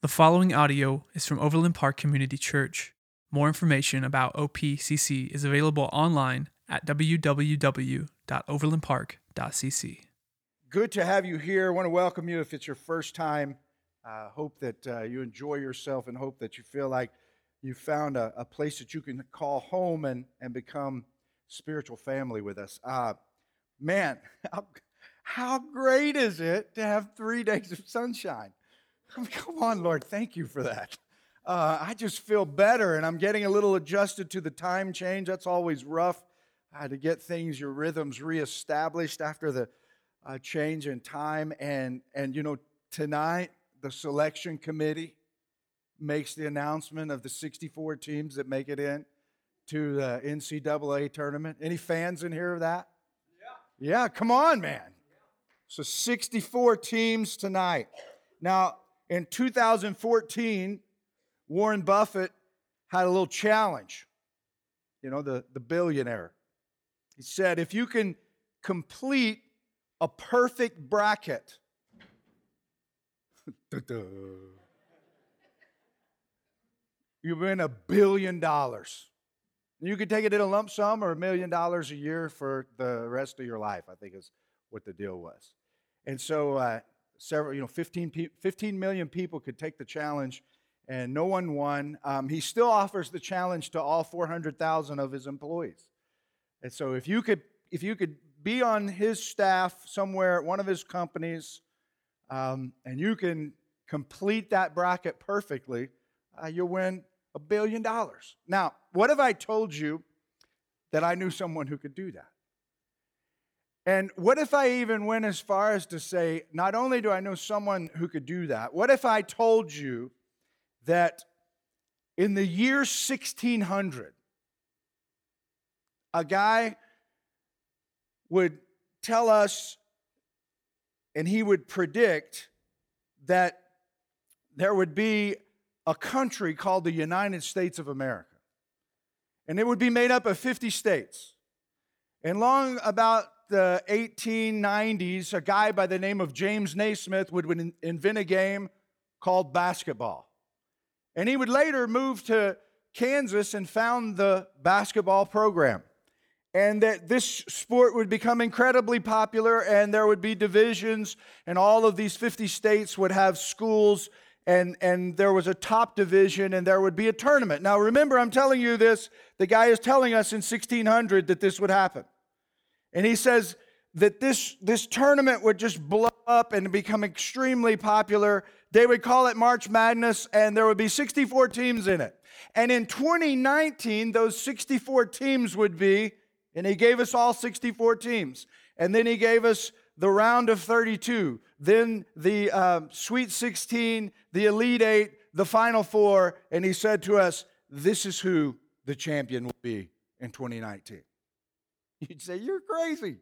The following audio is from Overland Park Community Church. More information about OPCC is available online at www.overlandpark.cc. Good to have you here. I want to welcome you if it's your first time. Uh, hope that uh, you enjoy yourself and hope that you feel like you found a, a place that you can call home and, and become spiritual family with us. Uh, man, how, how great is it to have three days of sunshine? Come on, Lord, thank you for that. Uh, I just feel better, and I'm getting a little adjusted to the time change. That's always rough uh, to get things, your rhythms reestablished after the uh, change in time. And and you know, tonight the selection committee makes the announcement of the 64 teams that make it in to the NCAA tournament. Any fans in here of that? Yeah. Yeah, come on, man. So 64 teams tonight. Now, in 2014, Warren Buffett had a little challenge. You know, the, the billionaire. He said, if you can complete a perfect bracket, you win a billion dollars. You could take it in a lump sum or a million dollars a year for the rest of your life, I think is what the deal was. And so uh, several, you know, 15, 15 million people could take the challenge, and no one won. Um, he still offers the challenge to all 400,000 of his employees. And so, if you could, if you could be on his staff somewhere at one of his companies, um, and you can complete that bracket perfectly, uh, you'll win a billion dollars. Now, what if I told you that I knew someone who could do that? And what if I even went as far as to say, not only do I know someone who could do that, what if I told you that in the year 1600, a guy would tell us and he would predict that there would be a country called the United States of America. And it would be made up of 50 states. And long about the 1890s, a guy by the name of James Naismith would invent a game called basketball. And he would later move to Kansas and found the basketball program. And that this sport would become incredibly popular, and there would be divisions, and all of these 50 states would have schools, and, and there was a top division, and there would be a tournament. Now, remember, I'm telling you this, the guy is telling us in 1600 that this would happen. And he says that this, this tournament would just blow up and become extremely popular. They would call it March Madness, and there would be 64 teams in it. And in 2019, those 64 teams would be, and he gave us all 64 teams. And then he gave us the round of 32, then the uh, Sweet 16, the Elite Eight, the Final Four, and he said to us, This is who the champion will be in 2019. You'd say, You're crazy.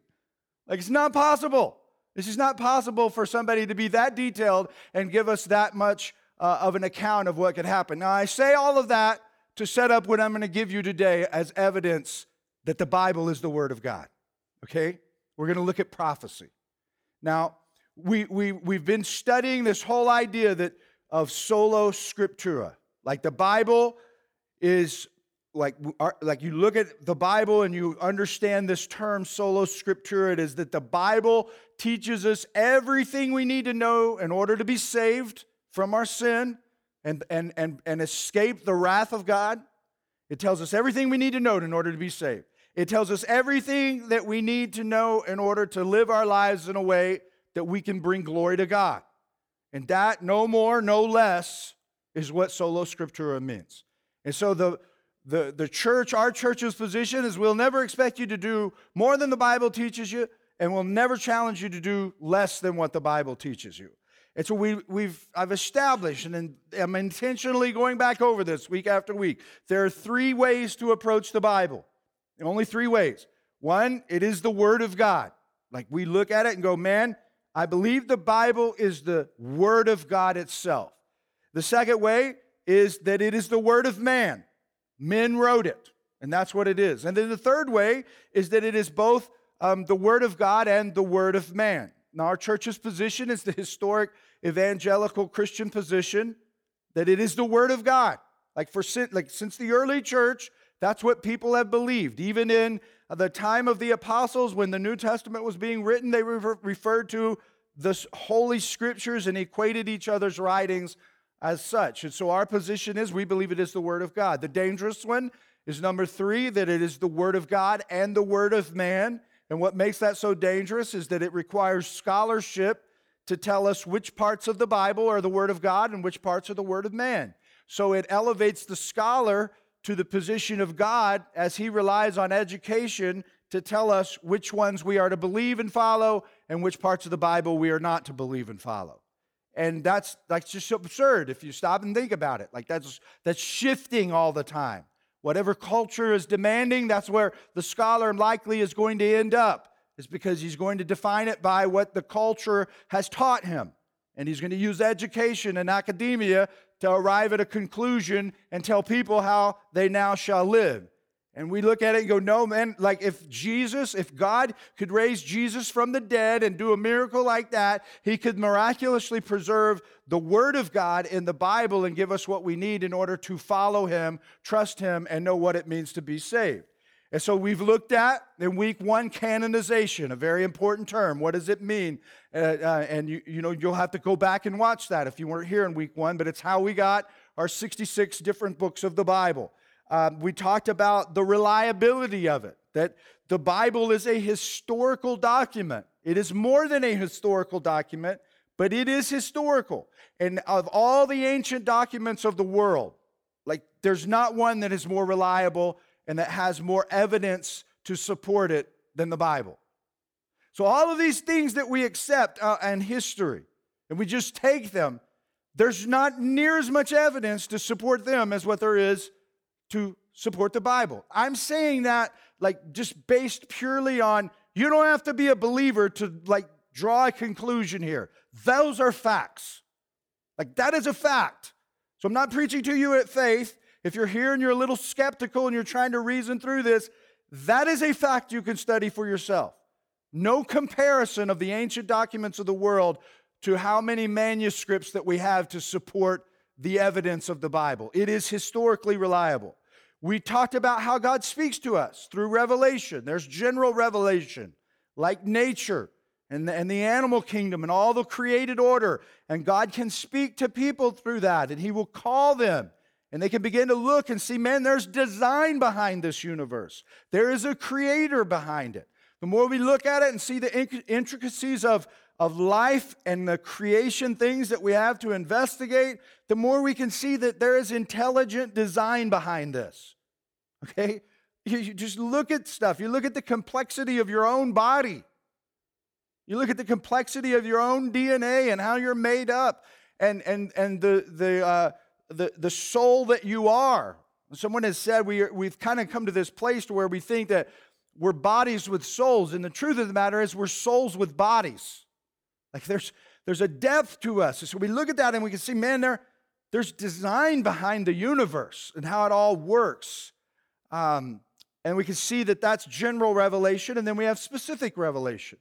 Like, it's not possible. This is not possible for somebody to be that detailed and give us that much uh, of an account of what could happen. Now, I say all of that to set up what I'm going to give you today as evidence that the Bible is the Word of God. Okay? We're going to look at prophecy. Now, we, we, we've been studying this whole idea that of sola scriptura. Like the Bible is like, like you look at the Bible and you understand this term sola scriptura, it is that the Bible teaches us everything we need to know in order to be saved from our sin and, and, and, and escape the wrath of God. It tells us everything we need to know in order to be saved. It tells us everything that we need to know in order to live our lives in a way that we can bring glory to God. And that, no more, no less, is what sola scriptura means. And so the, the, the church, our church's position is we'll never expect you to do more than the Bible teaches you, and we'll never challenge you to do less than what the Bible teaches you. And so we, we've, I've established, and I'm intentionally going back over this week after week. There are three ways to approach the Bible. Only three ways. One, it is the Word of God. Like we look at it and go, man, I believe the Bible is the Word of God itself. The second way is that it is the Word of man. Men wrote it, and that's what it is. And then the third way is that it is both um, the Word of God and the Word of man. Now, our church's position is the historic evangelical Christian position that it is the Word of God. Like for like since the early church, that's what people have believed. Even in the time of the apostles, when the New Testament was being written, they refer, referred to the Holy Scriptures and equated each other's writings as such. And so our position is we believe it is the Word of God. The dangerous one is number three, that it is the Word of God and the Word of man. And what makes that so dangerous is that it requires scholarship to tell us which parts of the Bible are the Word of God and which parts are the Word of man. So it elevates the scholar to the position of God as he relies on education to tell us which ones we are to believe and follow and which parts of the Bible we are not to believe and follow. And that's that's just absurd if you stop and think about it. Like that's that's shifting all the time. Whatever culture is demanding, that's where the scholar likely is going to end up. Is because he's going to define it by what the culture has taught him. And he's going to use education and academia to arrive at a conclusion and tell people how they now shall live. And we look at it and go, no, man, like if Jesus, if God could raise Jesus from the dead and do a miracle like that, he could miraculously preserve the Word of God in the Bible and give us what we need in order to follow him, trust him, and know what it means to be saved. And so we've looked at in week one canonization, a very important term. What does it mean? Uh, uh, and you, you know, you'll have to go back and watch that if you weren't here in week one, but it's how we got our 66 different books of the Bible. Um, we talked about the reliability of it, that the Bible is a historical document. It is more than a historical document, but it is historical. And of all the ancient documents of the world, like there's not one that is more reliable and that has more evidence to support it than the Bible. So, all of these things that we accept uh, and history, and we just take them, there's not near as much evidence to support them as what there is to support the Bible. I'm saying that like just based purely on you don't have to be a believer to like draw a conclusion here. Those are facts. Like that is a fact. So I'm not preaching to you at faith. If you're here and you're a little skeptical and you're trying to reason through this, that is a fact you can study for yourself. No comparison of the ancient documents of the world to how many manuscripts that we have to support the evidence of the Bible. It is historically reliable. We talked about how God speaks to us through revelation. There's general revelation, like nature and the, and the animal kingdom and all the created order. And God can speak to people through that, and He will call them and they can begin to look and see, man, there's design behind this universe. There is a creator behind it. The more we look at it and see the intricacies of, of life and the creation things that we have to investigate, the more we can see that there is intelligent design behind this. Okay? You, you just look at stuff. You look at the complexity of your own body. You look at the complexity of your own DNA and how you're made up and, and, and the, the, uh, the, the soul that you are. Someone has said we are, we've kind of come to this place where we think that we're bodies with souls. And the truth of the matter is we're souls with bodies. Like there's, there's a depth to us. So we look at that and we can see, man, there, there's design behind the universe and how it all works. Um, and we can see that that's general revelation. And then we have specific revelation.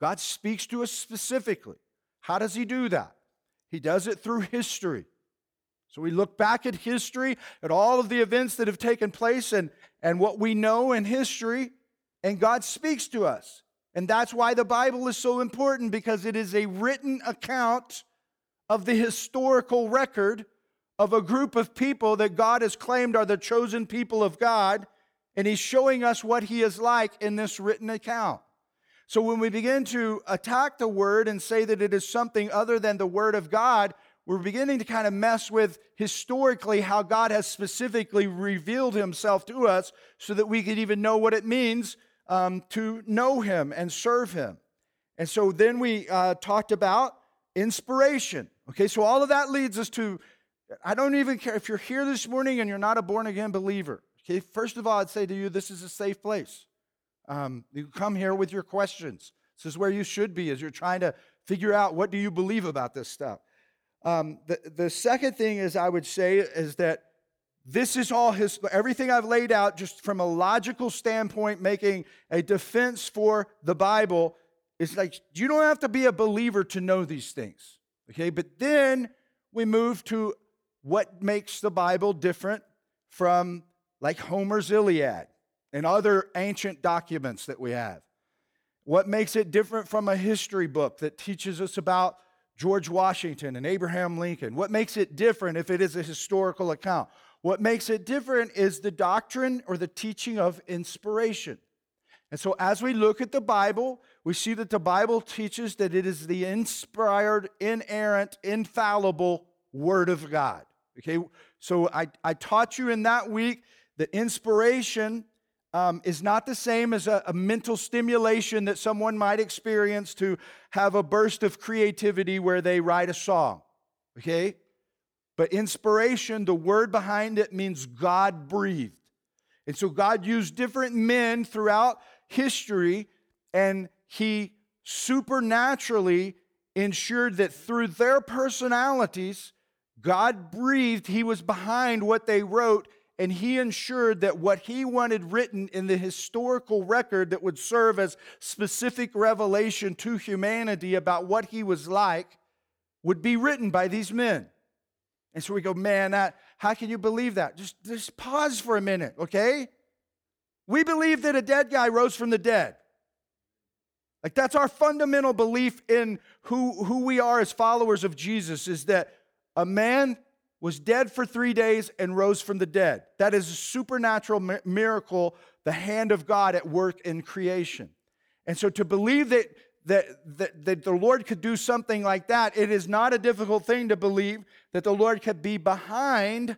God speaks to us specifically. How does he do that? He does it through history. So we look back at history, at all of the events that have taken place and, and what we know in history, and God speaks to us. And that's why the Bible is so important because it is a written account of the historical record of a group of people that God has claimed are the chosen people of God. And He's showing us what He is like in this written account. So when we begin to attack the Word and say that it is something other than the Word of God, we're beginning to kind of mess with historically how God has specifically revealed himself to us so that we could even know what it means um, to know him and serve him. And so then we uh, talked about inspiration. Okay, so all of that leads us to I don't even care if you're here this morning and you're not a born again believer. Okay, first of all, I'd say to you, this is a safe place. Um, you come here with your questions. This is where you should be as you're trying to figure out what do you believe about this stuff. Um, the, the second thing is I would say is that this is all his, everything I've laid out just from a logical standpoint, making a defense for the Bible is like, you don't have to be a believer to know these things. Okay, but then we move to what makes the Bible different from like Homer's Iliad and other ancient documents that we have? What makes it different from a history book that teaches us about George Washington and Abraham Lincoln? What makes it different if it is a historical account? What makes it different is the doctrine or the teaching of inspiration. And so, as we look at the Bible, we see that the Bible teaches that it is the inspired, inerrant, infallible Word of God. Okay, so I, I taught you in that week that inspiration um, is not the same as a, a mental stimulation that someone might experience to have a burst of creativity where they write a song. Okay? But inspiration, the word behind it means God breathed. And so God used different men throughout history, and He supernaturally ensured that through their personalities, God breathed, He was behind what they wrote, and He ensured that what He wanted written in the historical record that would serve as specific revelation to humanity about what He was like would be written by these men. And so we go, man, that, how can you believe that? Just, just pause for a minute, okay? We believe that a dead guy rose from the dead. Like that's our fundamental belief in who, who we are as followers of Jesus is that a man was dead for three days and rose from the dead. That is a supernatural miracle, the hand of God at work in creation. And so to believe that that, that, that the Lord could do something like that, it is not a difficult thing to believe that the Lord could be behind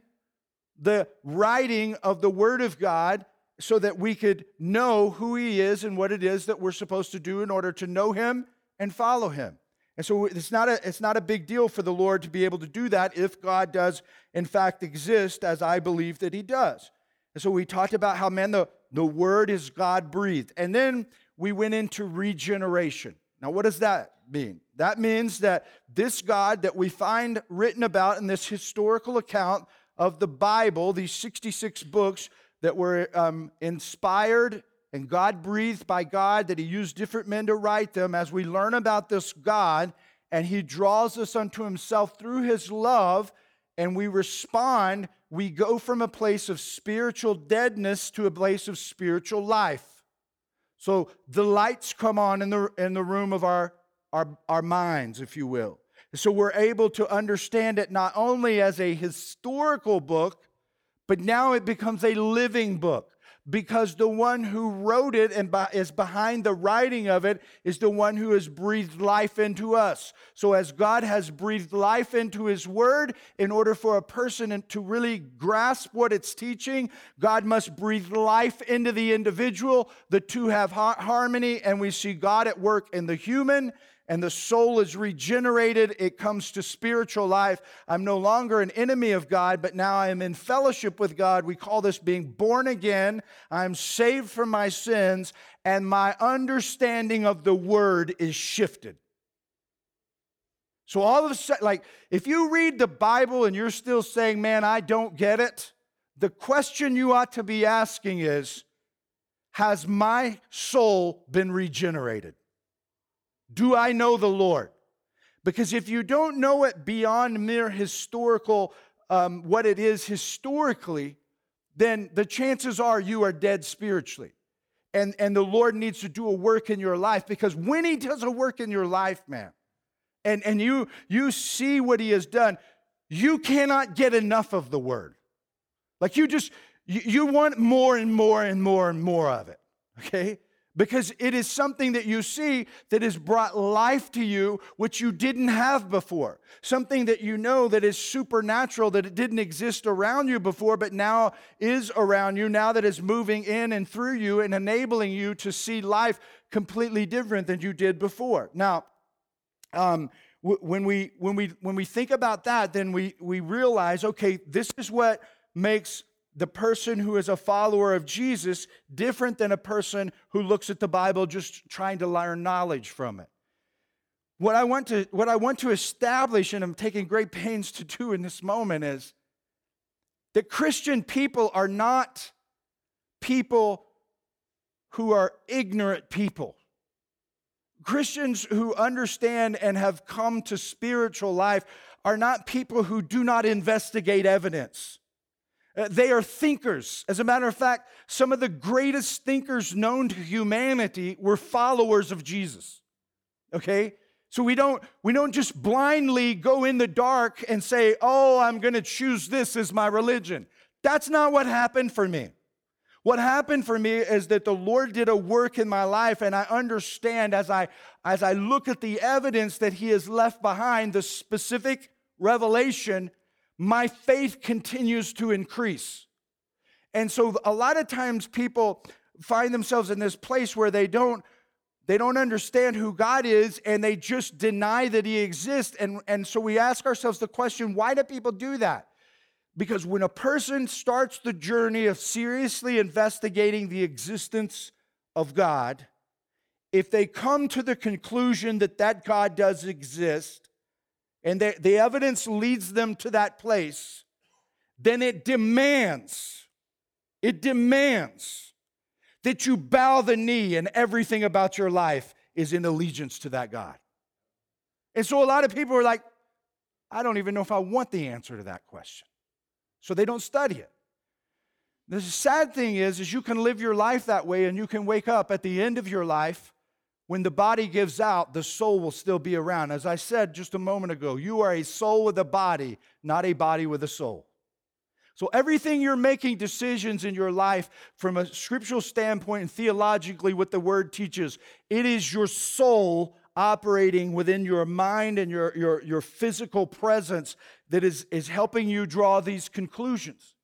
the writing of the Word of God so that we could know who He is and what it is that we're supposed to do in order to know Him and follow Him. And so it's not, a, it's not a big deal for the Lord to be able to do that if God does, in fact, exist as I believe that He does. And so we talked about how, man, the, the Word is God breathed. And then we went into regeneration. Now, what does that mean? That means that this God that we find written about in this historical account of the Bible, these 66 books that were um, inspired and God breathed by God, that He used different men to write them, as we learn about this God and He draws us unto Himself through His love, and we respond, we go from a place of spiritual deadness to a place of spiritual life. So the lights come on in the, in the room of our, our, our minds, if you will. So we're able to understand it not only as a historical book, but now it becomes a living book because the one who wrote it and is behind the writing of it is the one who has breathed life into us. So, as God has breathed life into his word, in order for a person to really grasp what it's teaching, God must breathe life into the individual. The two have harmony, and we see God at work in the human and the soul is regenerated. It comes to spiritual life. I'm no longer an enemy of God, but now I am in fellowship with God. We call this being born again. I'm saved from my sins, and my understanding of the word is shifted. So, all of a sudden, like, if you read the Bible and you're still saying, man, I don't get it, the question you ought to be asking is, has my soul been regenerated? Do I know the Lord? Because if you don't know it beyond mere historical, um, what it is historically, then the chances are you are dead spiritually. And, and the Lord needs to do a work in your life because when He does a work in your life, man, and, and you, you see what He has done, you cannot get enough of the Word. Like you just, you, you want more and more and more and more of it, okay? Because it is something that you see that has brought life to you which you didn't have before. Something that you know that is supernatural that it didn't exist around you before but now is around you now that is moving in and through you and enabling you to see life completely different than you did before. Now um, when we when we when we think about that then we we realize okay this is what makes the person who is a follower of Jesus different than a person who looks at the Bible just trying to learn knowledge from it. What I want to, what I want to establish, and I'm taking great pains to do in this moment, is that Christian people are not people who are ignorant people. Christians who understand and have come to spiritual life are not people who do not investigate evidence. Uh, they are thinkers. As a matter of fact, some of the greatest thinkers known to humanity were followers of Jesus. Okay? So we don't we don't just blindly go in the dark and say, "Oh, I'm going to choose this as my religion." That's not what happened for me. What happened for me is that the Lord did a work in my life and I understand as I as I look at the evidence that he has left behind, the specific revelation my faith continues to increase. And so a lot of times people find themselves in this place where they don't they don't understand who God is and they just deny that he exists and and so we ask ourselves the question why do people do that? Because when a person starts the journey of seriously investigating the existence of God, if they come to the conclusion that that God does exist, and the, the evidence leads them to that place, then it demands, it demands that you bow the knee and everything about your life is in allegiance to that God. And so a lot of people are like, I don't even know if I want the answer to that question. So they don't study it. The sad thing is, is you can live your life that way and you can wake up at the end of your life when the body gives out, the soul will still be around. As I said just a moment ago, you are a soul with a body, not a body with a soul. So, everything you're making decisions in your life from a scriptural standpoint and theologically, what the word teaches, it is your soul operating within your mind and your, your, your physical presence that is, is helping you draw these conclusions.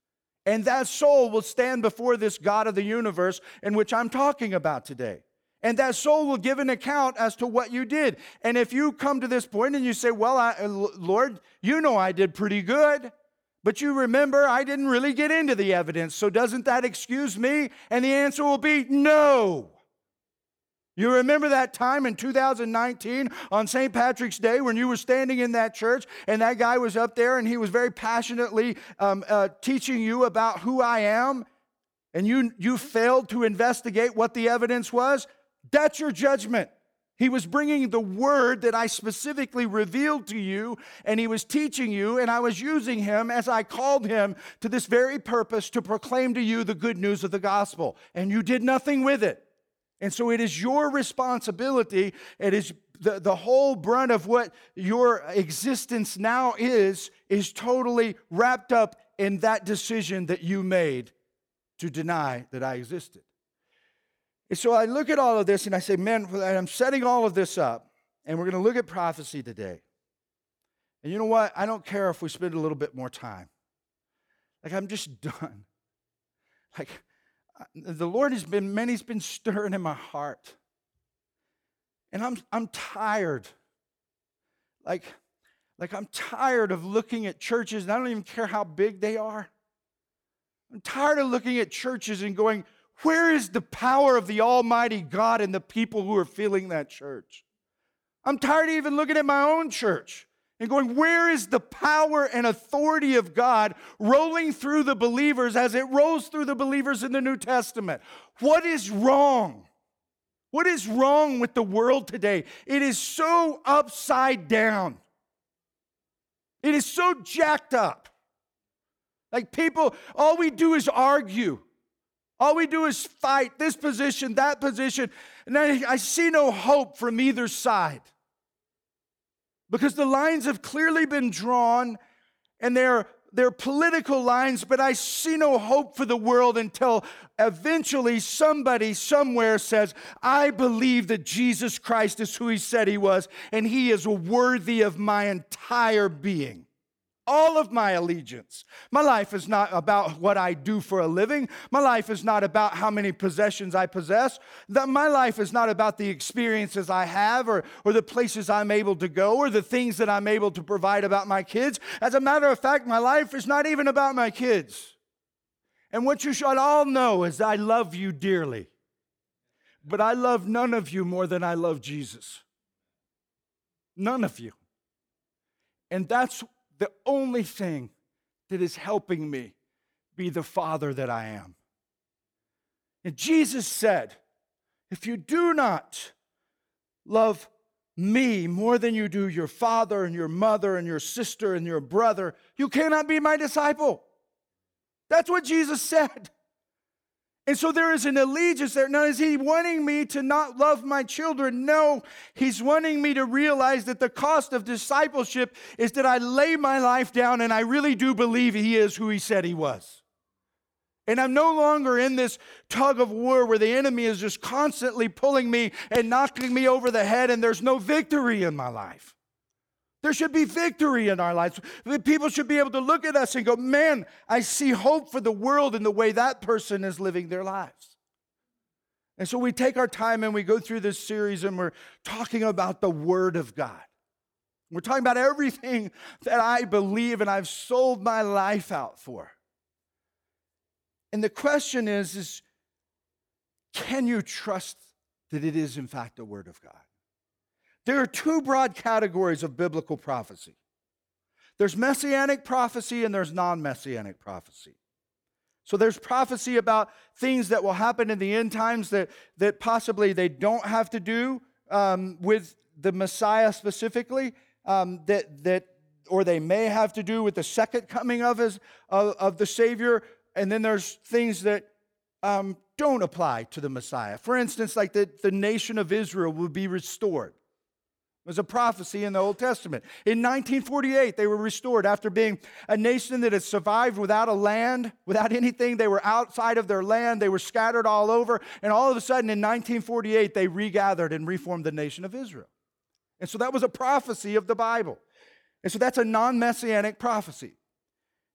And that soul will stand before this God of the universe in which I'm talking about today. And that soul will give an account as to what you did. And if you come to this point and you say, Well, I, uh, Lord, you know I did pretty good, but you remember I didn't really get into the evidence, so doesn't that excuse me? And the answer will be no. You remember that time in 2019 on St. Patrick's Day when you were standing in that church and that guy was up there and he was very passionately um, uh, teaching you about who I am, and you, you failed to investigate what the evidence was? That's your judgment. He was bringing the word that I specifically revealed to you, and he was teaching you, and I was using him as I called him to this very purpose to proclaim to you the good news of the gospel. And you did nothing with it. And so it is your responsibility, it is the, the whole brunt of what your existence now is, is totally wrapped up in that decision that you made to deny that I existed. And so I look at all of this and I say, man, I'm setting all of this up, and we're going to look at prophecy today. And you know what? I don't care if we spend a little bit more time. Like, I'm just done. Like, the Lord has been, many's been stirring in my heart. And I'm, I'm tired. Like, like, I'm tired of looking at churches, and I don't even care how big they are. I'm tired of looking at churches and going, where is the power of the Almighty God and the people who are filling that church? I'm tired of even looking at my own church and going, where is the power and authority of God rolling through the believers as it rolls through the believers in the New Testament? What is wrong? What is wrong with the world today? It is so upside down. It is so jacked up. Like people, all we do is argue. All we do is fight this position, that position. And I, I see no hope from either side. Because the lines have clearly been drawn and they're, they're political lines, but I see no hope for the world until eventually somebody somewhere says, I believe that Jesus Christ is who he said he was, and he is worthy of my entire being all of my allegiance. My life is not about what I do for a living. My life is not about how many possessions I possess. My life is not about the experiences I have or, or the places I'm able to go or the things that I'm able to provide about my kids. As a matter of fact, my life is not even about my kids. And what you should all know is I love you dearly. But I love none of you more than I love Jesus. None of you. And that's the only thing that is helping me be the father that I am. And Jesus said, if you do not love me more than you do your father and your mother and your sister and your brother, you cannot be my disciple. That's what Jesus said. And so there is an allegiance there. Now, is he wanting me to not love my children? No, he's wanting me to realize that the cost of discipleship is that I lay my life down and I really do believe he is who he said he was. And I'm no longer in this tug of war where the enemy is just constantly pulling me and knocking me over the head, and there's no victory in my life. There should be victory in our lives. People should be able to look at us and go, Man, I see hope for the world in the way that person is living their lives. And so we take our time and we go through this series and we're talking about the Word of God. We're talking about everything that I believe and I've sold my life out for. And the question is, is can you trust that it is in fact the Word of God? There are two broad categories of biblical prophecy there's messianic prophecy and there's non messianic prophecy. So there's prophecy about things that will happen in the end times that, that possibly they don't have to do um, with the Messiah specifically, um, that, that, or they may have to do with the second coming of, his, of, of the Savior. And then there's things that um, don't apply to the Messiah. For instance, like the, the nation of Israel will be restored was a prophecy in the Old Testament. In 1948, they were restored after being a nation that had survived without a land, without anything. They were outside of their land, they were scattered all over. And all of a sudden, in 1948, they regathered and reformed the nation of Israel. And so that was a prophecy of the Bible. And so that's a non messianic prophecy.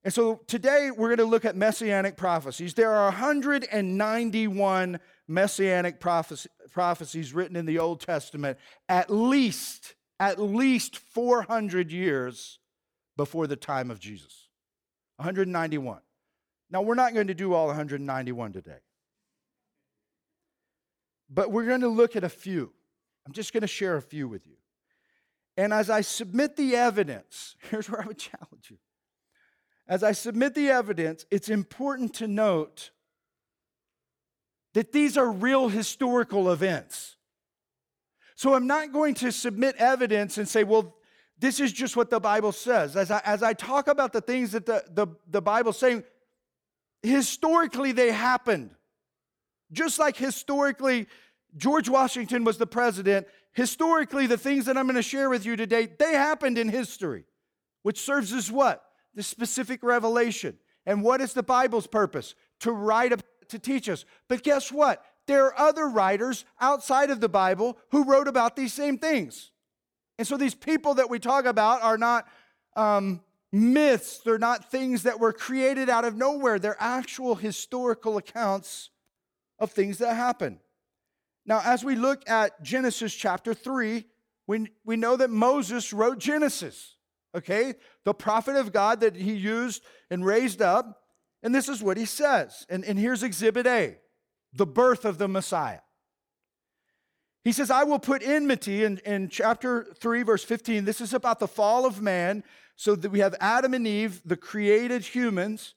And so today we're going to look at messianic prophecies. There are 191 messianic prophecy, prophecies written in the Old Testament at least, at least 400 years before the time of Jesus. 191. Now, we're not going to do all 191 today, but we're going to look at a few. I'm just going to share a few with you. And as I submit the evidence, here's where I would challenge you. As I submit the evidence, it's important to note that these are real historical events. So I'm not going to submit evidence and say, well, this is just what the Bible says. As I, as I talk about the things that the, the, the Bible's saying, historically they happened. Just like historically George Washington was the president, historically the things that I'm going to share with you today, they happened in history, which serves as what? The specific revelation. And what is the Bible's purpose? To write a to teach us. But guess what? There are other writers outside of the Bible who wrote about these same things. And so these people that we talk about are not um, myths, they're not things that were created out of nowhere. They're actual historical accounts of things that happen. Now, as we look at Genesis chapter 3, we, we know that Moses wrote Genesis, okay? The prophet of God that he used and raised up. And this is what he says. And, and here's Exhibit A the birth of the Messiah. He says, I will put enmity in, in chapter 3, verse 15. This is about the fall of man. So that we have Adam and Eve, the created humans.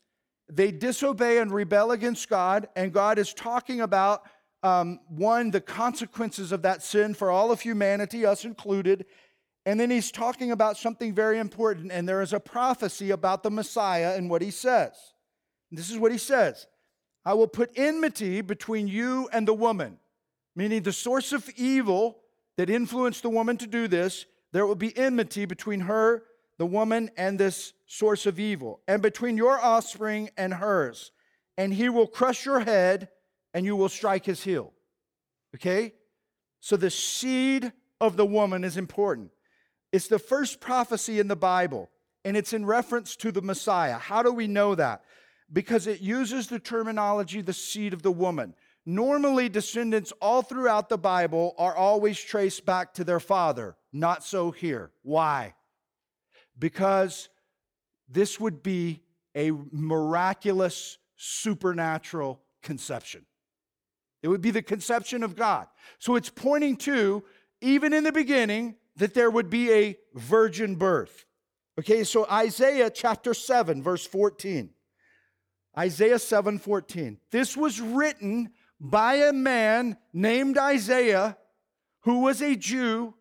They disobey and rebel against God. And God is talking about, um, one, the consequences of that sin for all of humanity, us included. And then he's talking about something very important. And there is a prophecy about the Messiah and what he says. This is what he says I will put enmity between you and the woman, meaning the source of evil that influenced the woman to do this. There will be enmity between her, the woman, and this source of evil, and between your offspring and hers. And he will crush your head, and you will strike his heel. Okay? So the seed of the woman is important. It's the first prophecy in the Bible, and it's in reference to the Messiah. How do we know that? Because it uses the terminology the seed of the woman. Normally, descendants all throughout the Bible are always traced back to their father. Not so here. Why? Because this would be a miraculous, supernatural conception. It would be the conception of God. So it's pointing to, even in the beginning, that there would be a virgin birth. Okay, so Isaiah chapter 7, verse 14. Isaiah 7:14. This was written by a man named Isaiah who was a Jew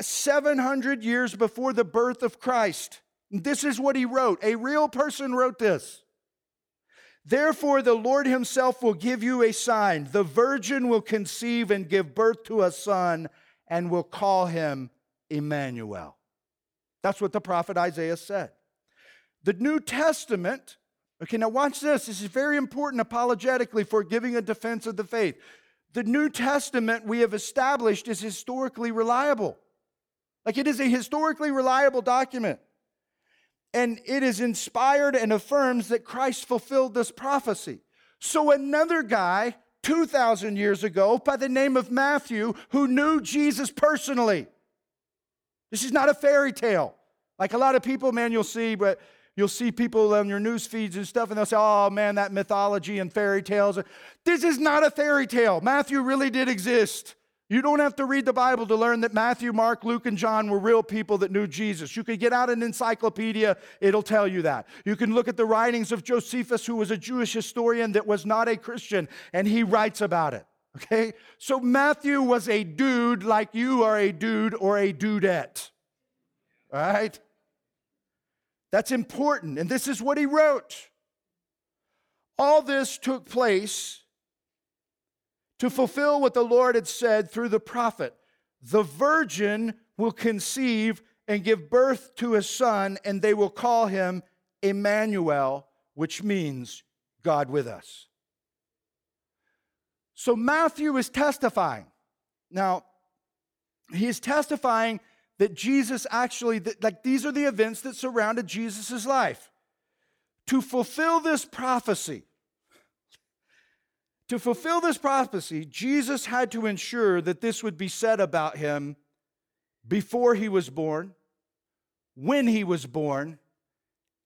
700 years before the birth of Christ. This is what he wrote. A real person wrote this. Therefore, the Lord himself will give you a sign. The virgin will conceive and give birth to a son and will call him Emmanuel. That's what the prophet Isaiah said. The New Testament, okay, now watch this. This is very important apologetically for giving a defense of the faith. The New Testament we have established is historically reliable. Like it is a historically reliable document and it is inspired and affirms that Christ fulfilled this prophecy. So another guy 2,000 years ago by the name of Matthew who knew Jesus personally. This is not a fairy tale. Like a lot of people, man, you'll see, but you'll see people on your news feeds and stuff, and they'll say, oh man, that mythology and fairy tales. This is not a fairy tale. Matthew really did exist. You don't have to read the Bible to learn that Matthew, Mark, Luke, and John were real people that knew Jesus. You could get out an encyclopedia, it'll tell you that. You can look at the writings of Josephus, who was a Jewish historian that was not a Christian, and he writes about it. Okay? So Matthew was a dude like you are a dude or a dudette. All right? That's important, and this is what he wrote. All this took place to fulfill what the Lord had said through the prophet the virgin will conceive and give birth to a son, and they will call him Emmanuel, which means God with us. So Matthew is testifying. Now, he is testifying that Jesus actually, that, like these are the events that surrounded Jesus' life. To fulfill this prophecy, to fulfill this prophecy, Jesus had to ensure that this would be said about him before he was born, when he was born,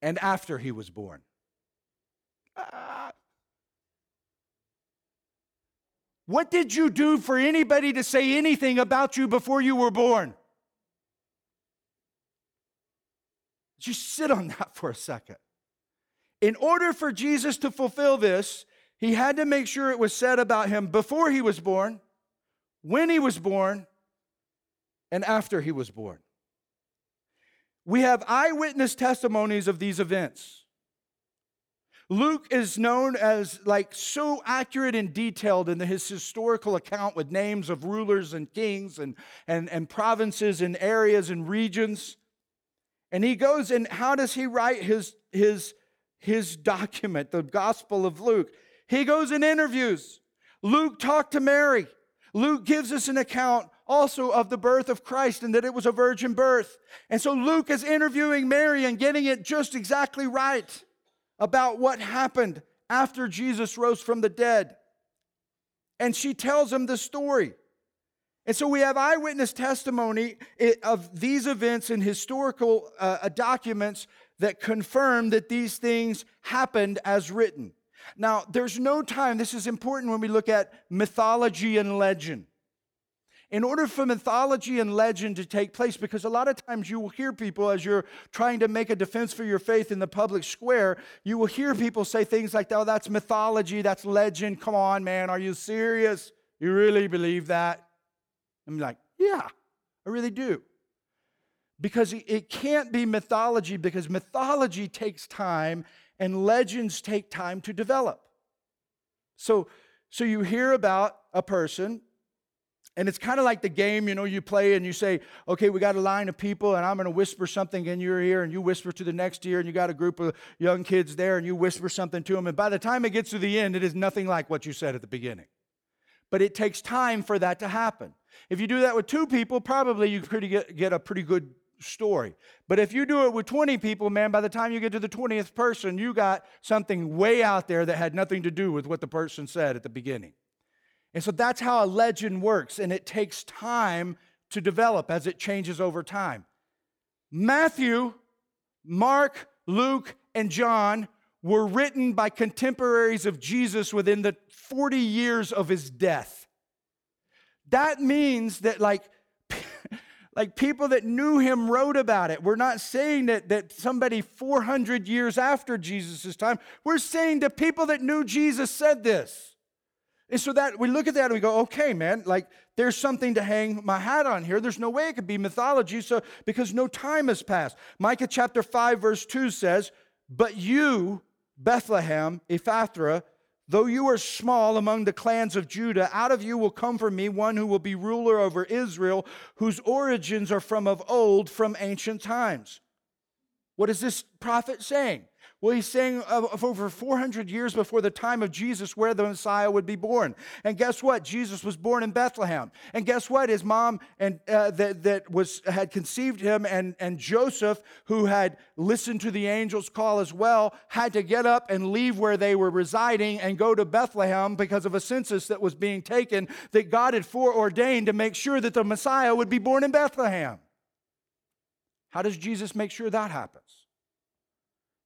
and after he was born. Ah. What did you do for anybody to say anything about you before you were born? Just sit on that for a second. In order for Jesus to fulfill this, he had to make sure it was said about him before he was born, when he was born, and after he was born. We have eyewitness testimonies of these events. Luke is known as like so accurate and detailed in his historical account with names of rulers and kings and, and, and provinces and areas and regions. And he goes and how does he write his, his, his document, the Gospel of Luke? He goes and interviews. Luke talked to Mary. Luke gives us an account also of the birth of Christ and that it was a virgin birth. And so Luke is interviewing Mary and getting it just exactly right about what happened after Jesus rose from the dead. And she tells him the story. And so we have eyewitness testimony of these events in historical uh, documents that confirm that these things happened as written. Now, there's no time, this is important when we look at mythology and legend. In order for mythology and legend to take place, because a lot of times you will hear people as you're trying to make a defense for your faith in the public square, you will hear people say things like, oh, that's mythology, that's legend. Come on, man, are you serious? You really believe that? I'm like, yeah, I really do. Because it can't be mythology, because mythology takes time and legends take time to develop. So, so you hear about a person, and it's kind of like the game, you know, you play and you say, okay, we got a line of people, and I'm going to whisper something in your ear, and you whisper to the next ear, and you got a group of young kids there, and you whisper something to them, and by the time it gets to the end, it is nothing like what you said at the beginning. But it takes time for that to happen. If you do that with two people, probably you pretty get, get a pretty good story. But if you do it with 20 people, man, by the time you get to the 20th person, you got something way out there that had nothing to do with what the person said at the beginning. And so that's how a legend works, and it takes time to develop as it changes over time. Matthew, Mark, Luke, and John were written by contemporaries of Jesus within the 40 years of his death. That means that, like, like people that knew him wrote about it. We're not saying that, that somebody 400 years after Jesus' time, we're saying the people that knew Jesus said this. And so that we look at that and we go, okay, man, like there's something to hang my hat on here. There's no way it could be mythology, so because no time has passed. Micah chapter 5, verse 2 says, But you, Bethlehem, Ephrathah, though you are small among the clans of Judah, out of you will come for me one who will be ruler over Israel, whose origins are from of old, from ancient times. What is this prophet saying? Well, he's saying of, over 400 years before the time of Jesus where the Messiah would be born. And guess what? Jesus was born in Bethlehem. And guess what? His mom and uh, that, that was had conceived him and, and Joseph, who had listened to the angel's call as well, had to get up and leave where they were residing and go to Bethlehem because of a census that was being taken that God had foreordained to make sure that the Messiah would be born in Bethlehem. How does Jesus make sure that happens?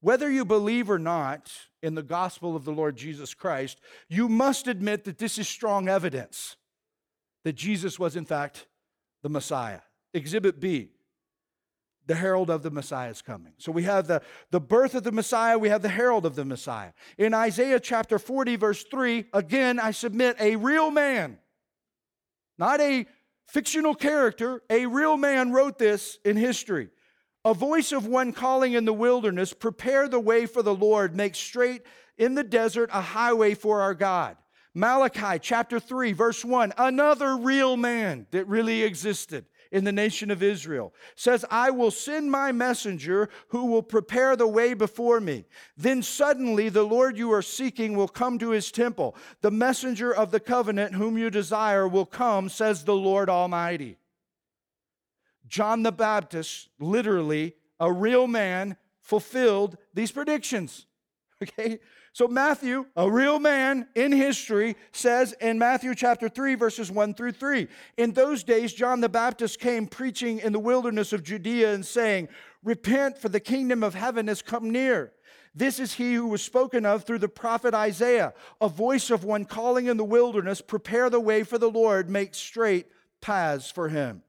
Whether you believe or not in the gospel of the Lord Jesus Christ, you must admit that this is strong evidence that Jesus was, in fact, the Messiah. Exhibit B the herald of the Messiah's coming. So we have the, the birth of the Messiah, we have the herald of the Messiah. In Isaiah chapter 40, verse 3, again, I submit a real man, not a fictional character, a real man wrote this in history. A voice of one calling in the wilderness, prepare the way for the Lord, make straight in the desert a highway for our God. Malachi chapter 3, verse 1, another real man that really existed in the nation of Israel says, I will send my messenger who will prepare the way before me. Then suddenly the Lord you are seeking will come to his temple. The messenger of the covenant whom you desire will come, says the Lord Almighty. John the Baptist, literally a real man, fulfilled these predictions. Okay? So, Matthew, a real man in history, says in Matthew chapter 3, verses 1 through 3 In those days, John the Baptist came preaching in the wilderness of Judea and saying, Repent, for the kingdom of heaven has come near. This is he who was spoken of through the prophet Isaiah, a voice of one calling in the wilderness, Prepare the way for the Lord, make straight paths for him.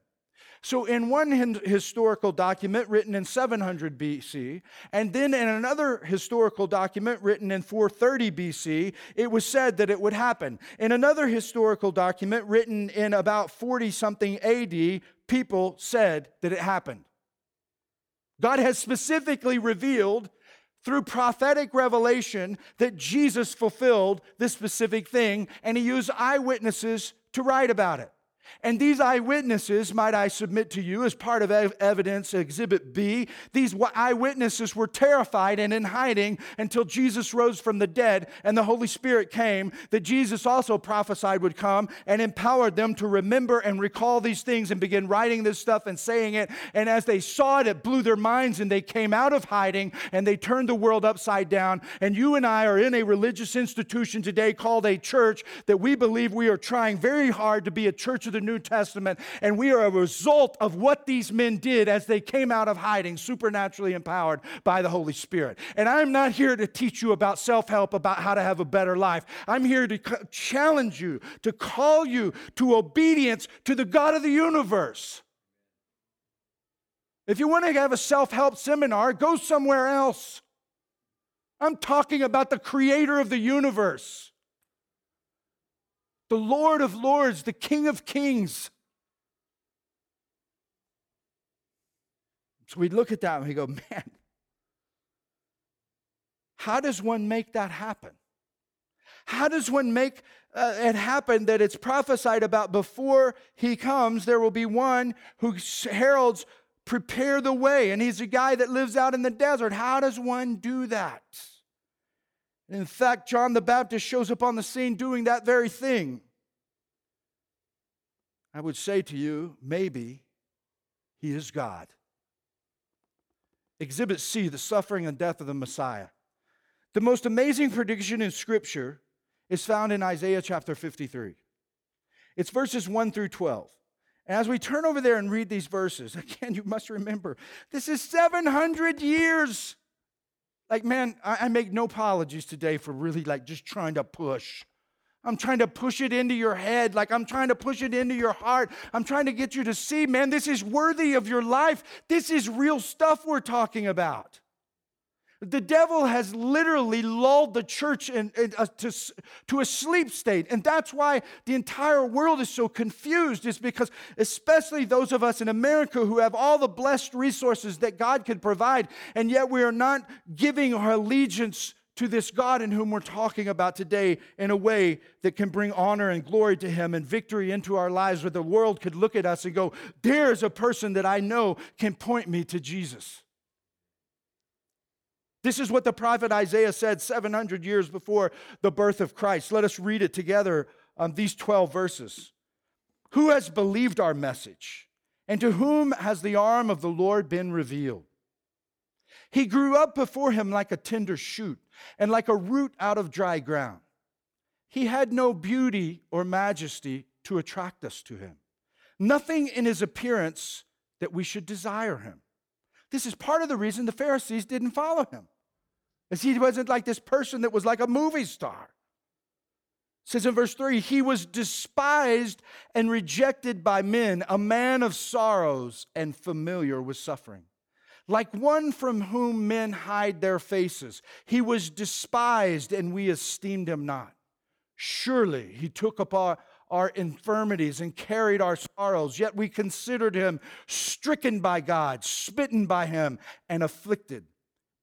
So, in one historical document written in 700 BC, and then in another historical document written in 430 BC, it was said that it would happen. In another historical document written in about 40 something AD, people said that it happened. God has specifically revealed through prophetic revelation that Jesus fulfilled this specific thing, and he used eyewitnesses to write about it. And these eyewitnesses, might I submit to you, as part of evidence exhibit B, these eyewitnesses were terrified and in hiding until Jesus rose from the dead and the Holy Spirit came, that Jesus also prophesied would come and empowered them to remember and recall these things and begin writing this stuff and saying it. And as they saw it, it blew their minds and they came out of hiding and they turned the world upside down. And you and I are in a religious institution today called a church that we believe we are trying very hard to be a church of the New Testament, and we are a result of what these men did as they came out of hiding, supernaturally empowered by the Holy Spirit. And I'm not here to teach you about self help, about how to have a better life. I'm here to challenge you, to call you to obedience to the God of the universe. If you want to have a self help seminar, go somewhere else. I'm talking about the creator of the universe the Lord of Lords, the King of Kings. So we look at that and we go, man, how does one make that happen? How does one make uh, it happen that it's prophesied about before he comes? There will be one who heralds, prepare the way, and he's a guy that lives out in the desert. How does one do that? And in fact, John the Baptist shows up on the scene doing that very thing. I would say to you, maybe he is God. Exhibit C, the suffering and death of the Messiah. The most amazing prediction in Scripture is found in Isaiah chapter 53. It's verses 1 through 12. And as we turn over there and read these verses, again, you must remember this is 700 years like, man, I, I make no apologies today for really like just trying to push. I'm trying to push it into your head, like I'm trying to push it into your heart. I'm trying to get you to see, man, this is worthy of your life. This is real stuff we're talking about. The devil has literally lulled the church in, in, uh, to, to a sleep state. And that's why the entire world is so confused, is because, especially those of us in America who have all the blessed resources that God could provide, and yet we are not giving our allegiance to this God in whom we're talking about today in a way that can bring honor and glory to Him and victory into our lives, where the world could look at us and go, There's a person that I know can point me to Jesus. This is what the prophet Isaiah said 700 years before the birth of Christ. Let us read it together, um, these 12 verses. Who has believed our message? And to whom has the arm of the Lord been revealed? He grew up before him like a tender shoot and like a root out of dry ground. He had no beauty or majesty to attract us to him, nothing in his appearance that we should desire him. This is part of the reason the Pharisees didn't follow him. As he wasn't like this person that was like a movie star. It says in verse 3 He was despised and rejected by men, a man of sorrows and familiar with suffering. Like one from whom men hide their faces. He was despised and we esteemed him not. Surely he took up our, our infirmities and carried our sorrows, yet we considered him stricken by God, smitten by him, and afflicted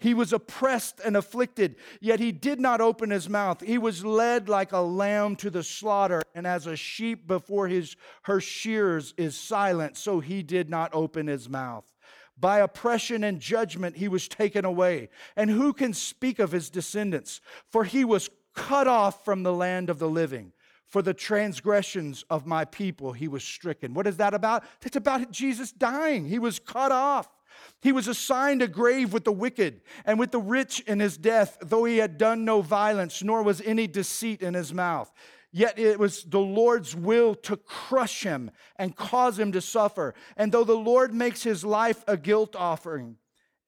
He was oppressed and afflicted, yet he did not open his mouth. He was led like a lamb to the slaughter, and as a sheep before his, her shears is silent, so he did not open his mouth. By oppression and judgment he was taken away. And who can speak of his descendants? For he was cut off from the land of the living. For the transgressions of my people he was stricken. What is that about? It's about Jesus dying. He was cut off. He was assigned a grave with the wicked and with the rich in his death, though he had done no violence, nor was any deceit in his mouth. Yet it was the Lord's will to crush him and cause him to suffer. And though the Lord makes his life a guilt offering,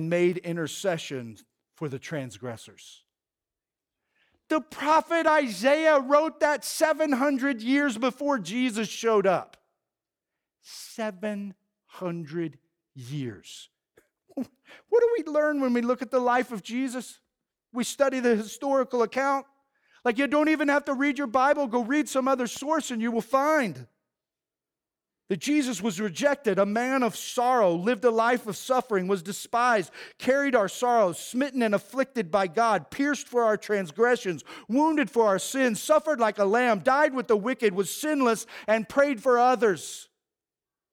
and made intercession for the transgressors. The prophet Isaiah wrote that 700 years before Jesus showed up. 700 years. What do we learn when we look at the life of Jesus? We study the historical account. Like, you don't even have to read your Bible, go read some other source, and you will find that Jesus was rejected, a man of sorrow, lived a life of suffering, was despised, carried our sorrows, smitten and afflicted by God, pierced for our transgressions, wounded for our sins, suffered like a lamb, died with the wicked, was sinless, and prayed for others.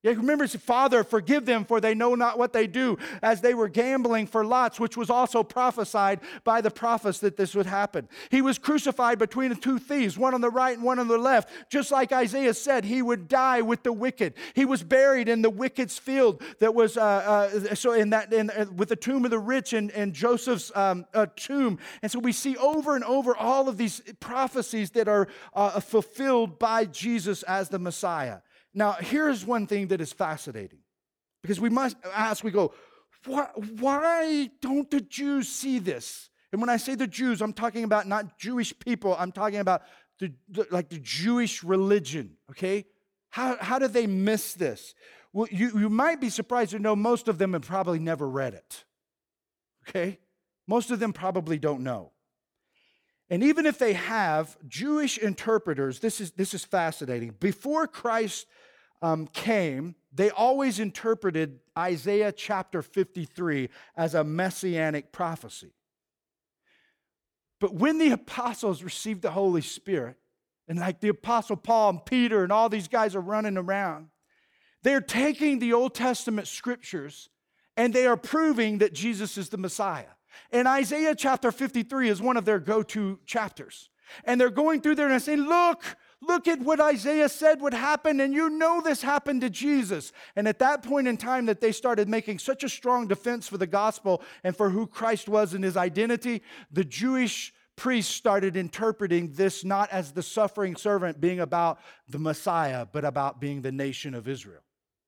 Yeah, remember, Father, forgive them, for they know not what they do, as they were gambling for lots, which was also prophesied by the prophets that this would happen. He was crucified between the two thieves, one on the right and one on the left. Just like Isaiah said, he would die with the wicked. He was buried in the wicked's field that was, uh, uh, so in that, in, uh, with the tomb of the rich and, and Joseph's um, uh, tomb. And so we see over and over all of these prophecies that are uh, fulfilled by Jesus as the Messiah. Now, here's one thing that is fascinating because we must ask, we go, why, why don't the Jews see this? And when I say the Jews, I'm talking about not Jewish people, I'm talking about the, the like the Jewish religion, okay? How, how did they miss this? Well, you, you might be surprised to know most of them have probably never read it, okay? Most of them probably don't know. And even if they have, Jewish interpreters, this is, this is fascinating. Before Christ um, came, they always interpreted Isaiah chapter 53 as a messianic prophecy. But when the apostles received the Holy Spirit, and like the apostle Paul and Peter and all these guys are running around, They're taking the Old Testament scriptures and they are proving that Jesus is the Messiah. And Isaiah chapter 53 is one of their go to chapters. And they're going through there and saying, Look, look at what Isaiah said would happen, and you know this happened to Jesus. And at that point in time, that they started making such a strong defense for the gospel and for who Christ was and his identity, the Jewish priests started interpreting this not as the suffering servant being about the Messiah, but about being the nation of Israel.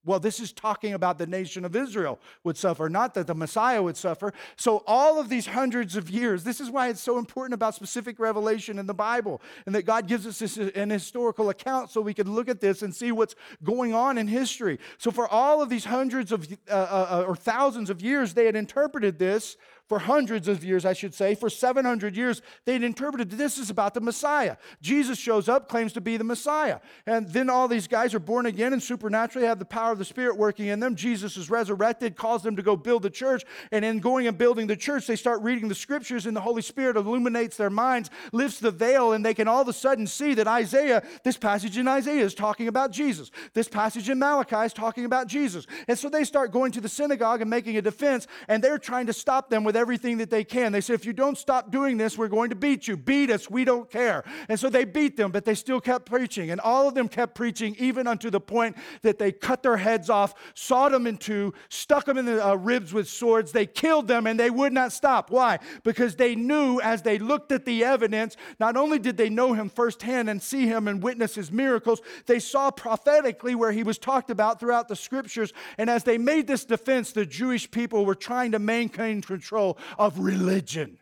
Well, this is talking about the nation of Israel would suffer, not that the Messiah would suffer. So, all of these hundreds of years, this is why it's so important about specific revelation in the Bible and that God gives us this, an historical account so we can look at this and see what's going on in history. So, for all of these hundreds of uh, uh, or thousands of years, they had interpreted this for hundreds of years, I should say, for 700 years, they'd interpreted this is about the Messiah. Jesus shows up, claims to be the Messiah. And then all these guys are born again and supernaturally have the power of the Spirit working in them. Jesus is resurrected, calls them to go build the church. And in going and building the church, they start reading the scriptures, and the Holy Spirit illuminates their minds, lifts the veil, and they can all of a sudden see that Isaiah, this passage in Isaiah is talking about Jesus. This passage in Malachi is talking about Jesus. And so they start going to the synagogue and making a defense, and they're trying to stop them with everything that they can. They say, if you don't stop doing this, we're going to beat you. Beat us, we don't care. And so they beat them, but they still kept preaching. And all of them kept preaching, even unto the point that they cut their heads off, sawed them in two, stuck them in the uh, ribs with swords. They killed them, and they would not stop. Why? Because they knew as they looked at the evidence, not only did they know him firsthand and see him and witness his miracles, they saw prophetically where he was talked about throughout the scriptures. And as they made this defense, the Jewish people were trying to maintain control of religion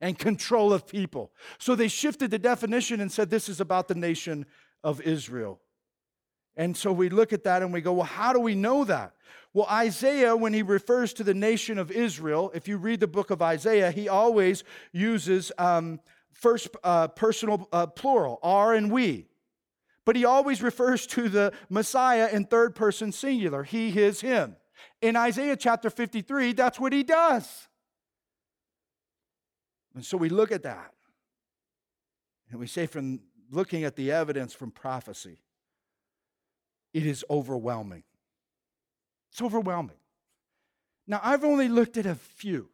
and control of people. So they shifted the definition and said this is about the nation of Israel. And so we look at that and we go, well, how do we know that? Well, Isaiah, when he refers to the nation of Israel, if you read the book of Isaiah, he always uses um, first uh, personal uh, plural, our and we. But he always refers to the Messiah in third person singular, he, his, him. In Isaiah chapter 53, that's what he does. And so we look at that and we say, from looking at the evidence from prophecy, it is overwhelming. It's overwhelming. Now, I've only looked at a few.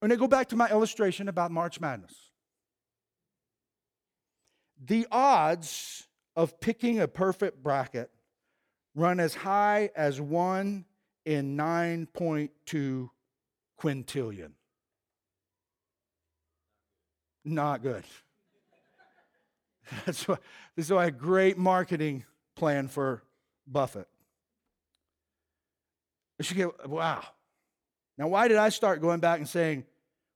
When I go back to my illustration about March Madness, the odds of picking a perfect bracket run as high as 1 in 9.2 quintillion. Not good. That's why, this is why a great marketing plan for Buffett. She get, wow. Now, why did I start going back and saying,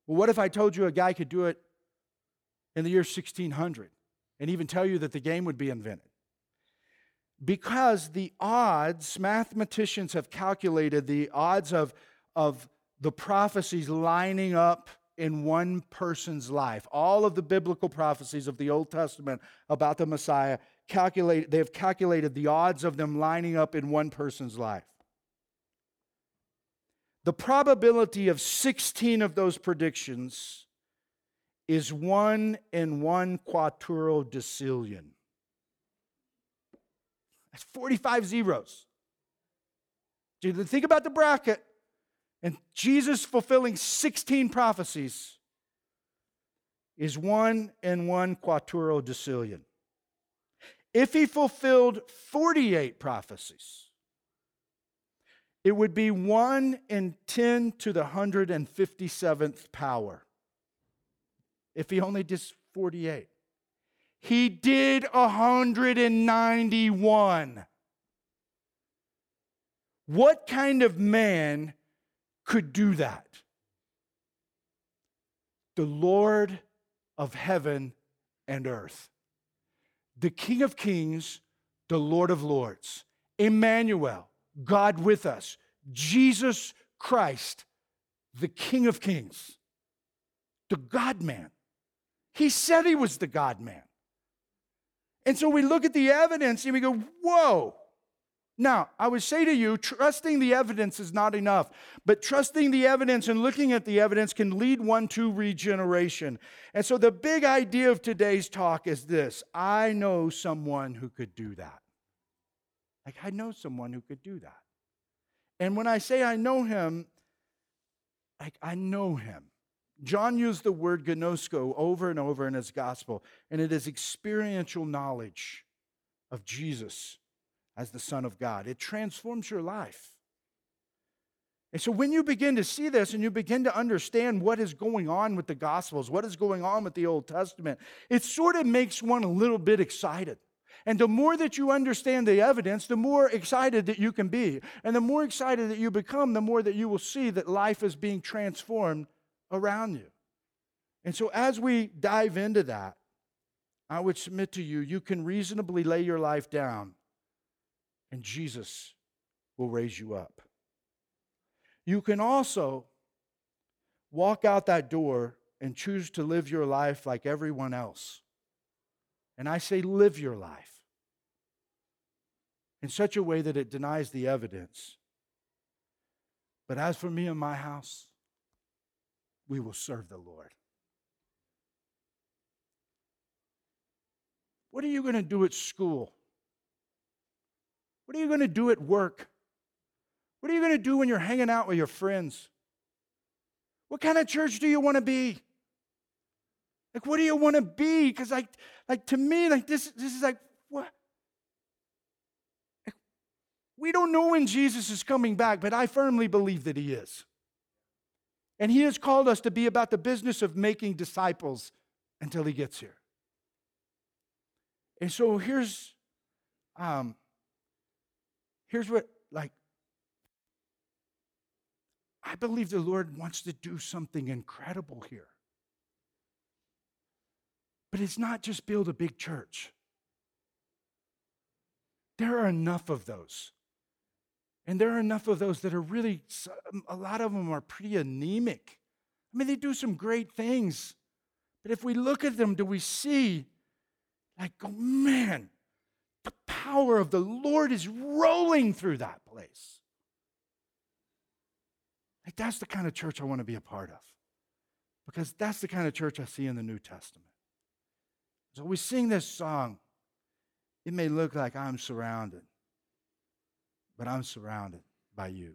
well, what if I told you a guy could do it in the year 1600 and even tell you that the game would be invented? Because the odds, mathematicians have calculated the odds of, of the prophecies lining up in one person's life. All of the biblical prophecies of the Old Testament about the Messiah calculate they have calculated the odds of them lining up in one person's life. The probability of 16 of those predictions is 1 in 1 quattuordecillion. That's 45 zeros. Think about the bracket. And Jesus fulfilling 16 prophecies is one and one quattuordecillion. If he fulfilled 48 prophecies, it would be 1 in 10 to the 157th power. If he only did 48, he did 191. What kind of man could do that. The Lord of heaven and earth, the King of kings, the Lord of lords, Emmanuel, God with us, Jesus Christ, the King of kings, the God man. He said he was the God man. And so we look at the evidence and we go, whoa, Now, I would say to you, trusting the evidence is not enough, but trusting the evidence and looking at the evidence can lead one to regeneration. And so, the big idea of today's talk is this I know someone who could do that. Like, I know someone who could do that. And when I say I know him, like, I know him. John used the word gnosko over and over in his gospel, and it is experiential knowledge of Jesus as the Son of God. It transforms your life. And so when you begin to see this and you begin to understand what is going on with the Gospels, what is going on with the Old Testament, it sort of makes one a little bit excited. And the more that you understand the evidence, the more excited that you can be. And the more excited that you become, the more that you will see that life is being transformed around you. And so as we dive into that, I would submit to you, you can reasonably lay your life down and Jesus will raise you up. You can also walk out that door and choose to live your life like everyone else. And I say, live your life in such a way that it denies the evidence. But as for me and my house, we will serve the Lord. What are you going to do at school? What are you going to do at work? What are you going to do when you're hanging out with your friends? What kind of church do you want to be? Like, what do you want to be? Because, like, like to me, like this, this is like what? Like, we don't know when Jesus is coming back, but I firmly believe that He is. And He has called us to be about the business of making disciples until He gets here. And so here's um, Here's what, like, I believe the Lord wants to do something incredible here. But it's not just build a big church. There are enough of those. And there are enough of those that are really, um, a lot of them are pretty anemic. I mean, they do some great things. But if we look at them, do we see, like, oh man, power of the Lord is rolling through that place. Like that's the kind of church I want to be a part of. Because that's the kind of church I see in the New Testament. So we sing this song. It may look like I'm surrounded, but I'm surrounded by you.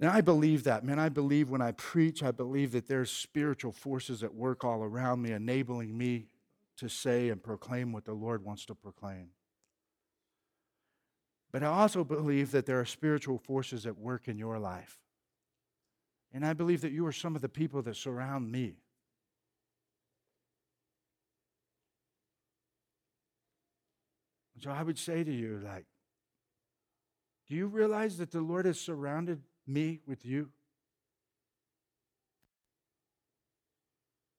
And I believe that, man. I believe when I preach, I believe that there's spiritual forces at work all around me, enabling me to say and proclaim what the Lord wants to proclaim. But I also believe that there are spiritual forces at work in your life. And I believe that you are some of the people that surround me. So I would say to you, like, do you realize that the Lord has surrounded me with you?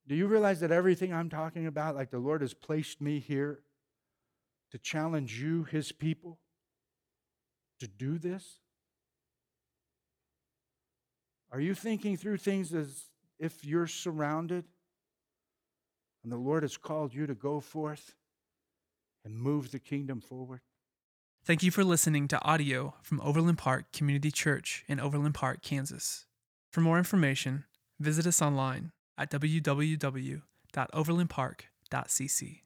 Do you realize that everything I'm talking about, like the Lord has placed me here to challenge you, His people, to do this? Are you thinking through things as if you're surrounded and the Lord has called you to go forth and move the kingdom forward? Thank you for listening to audio from Overland Park Community Church in Overland Park, Kansas. For more information, visit us online at www.overlandpark.cc.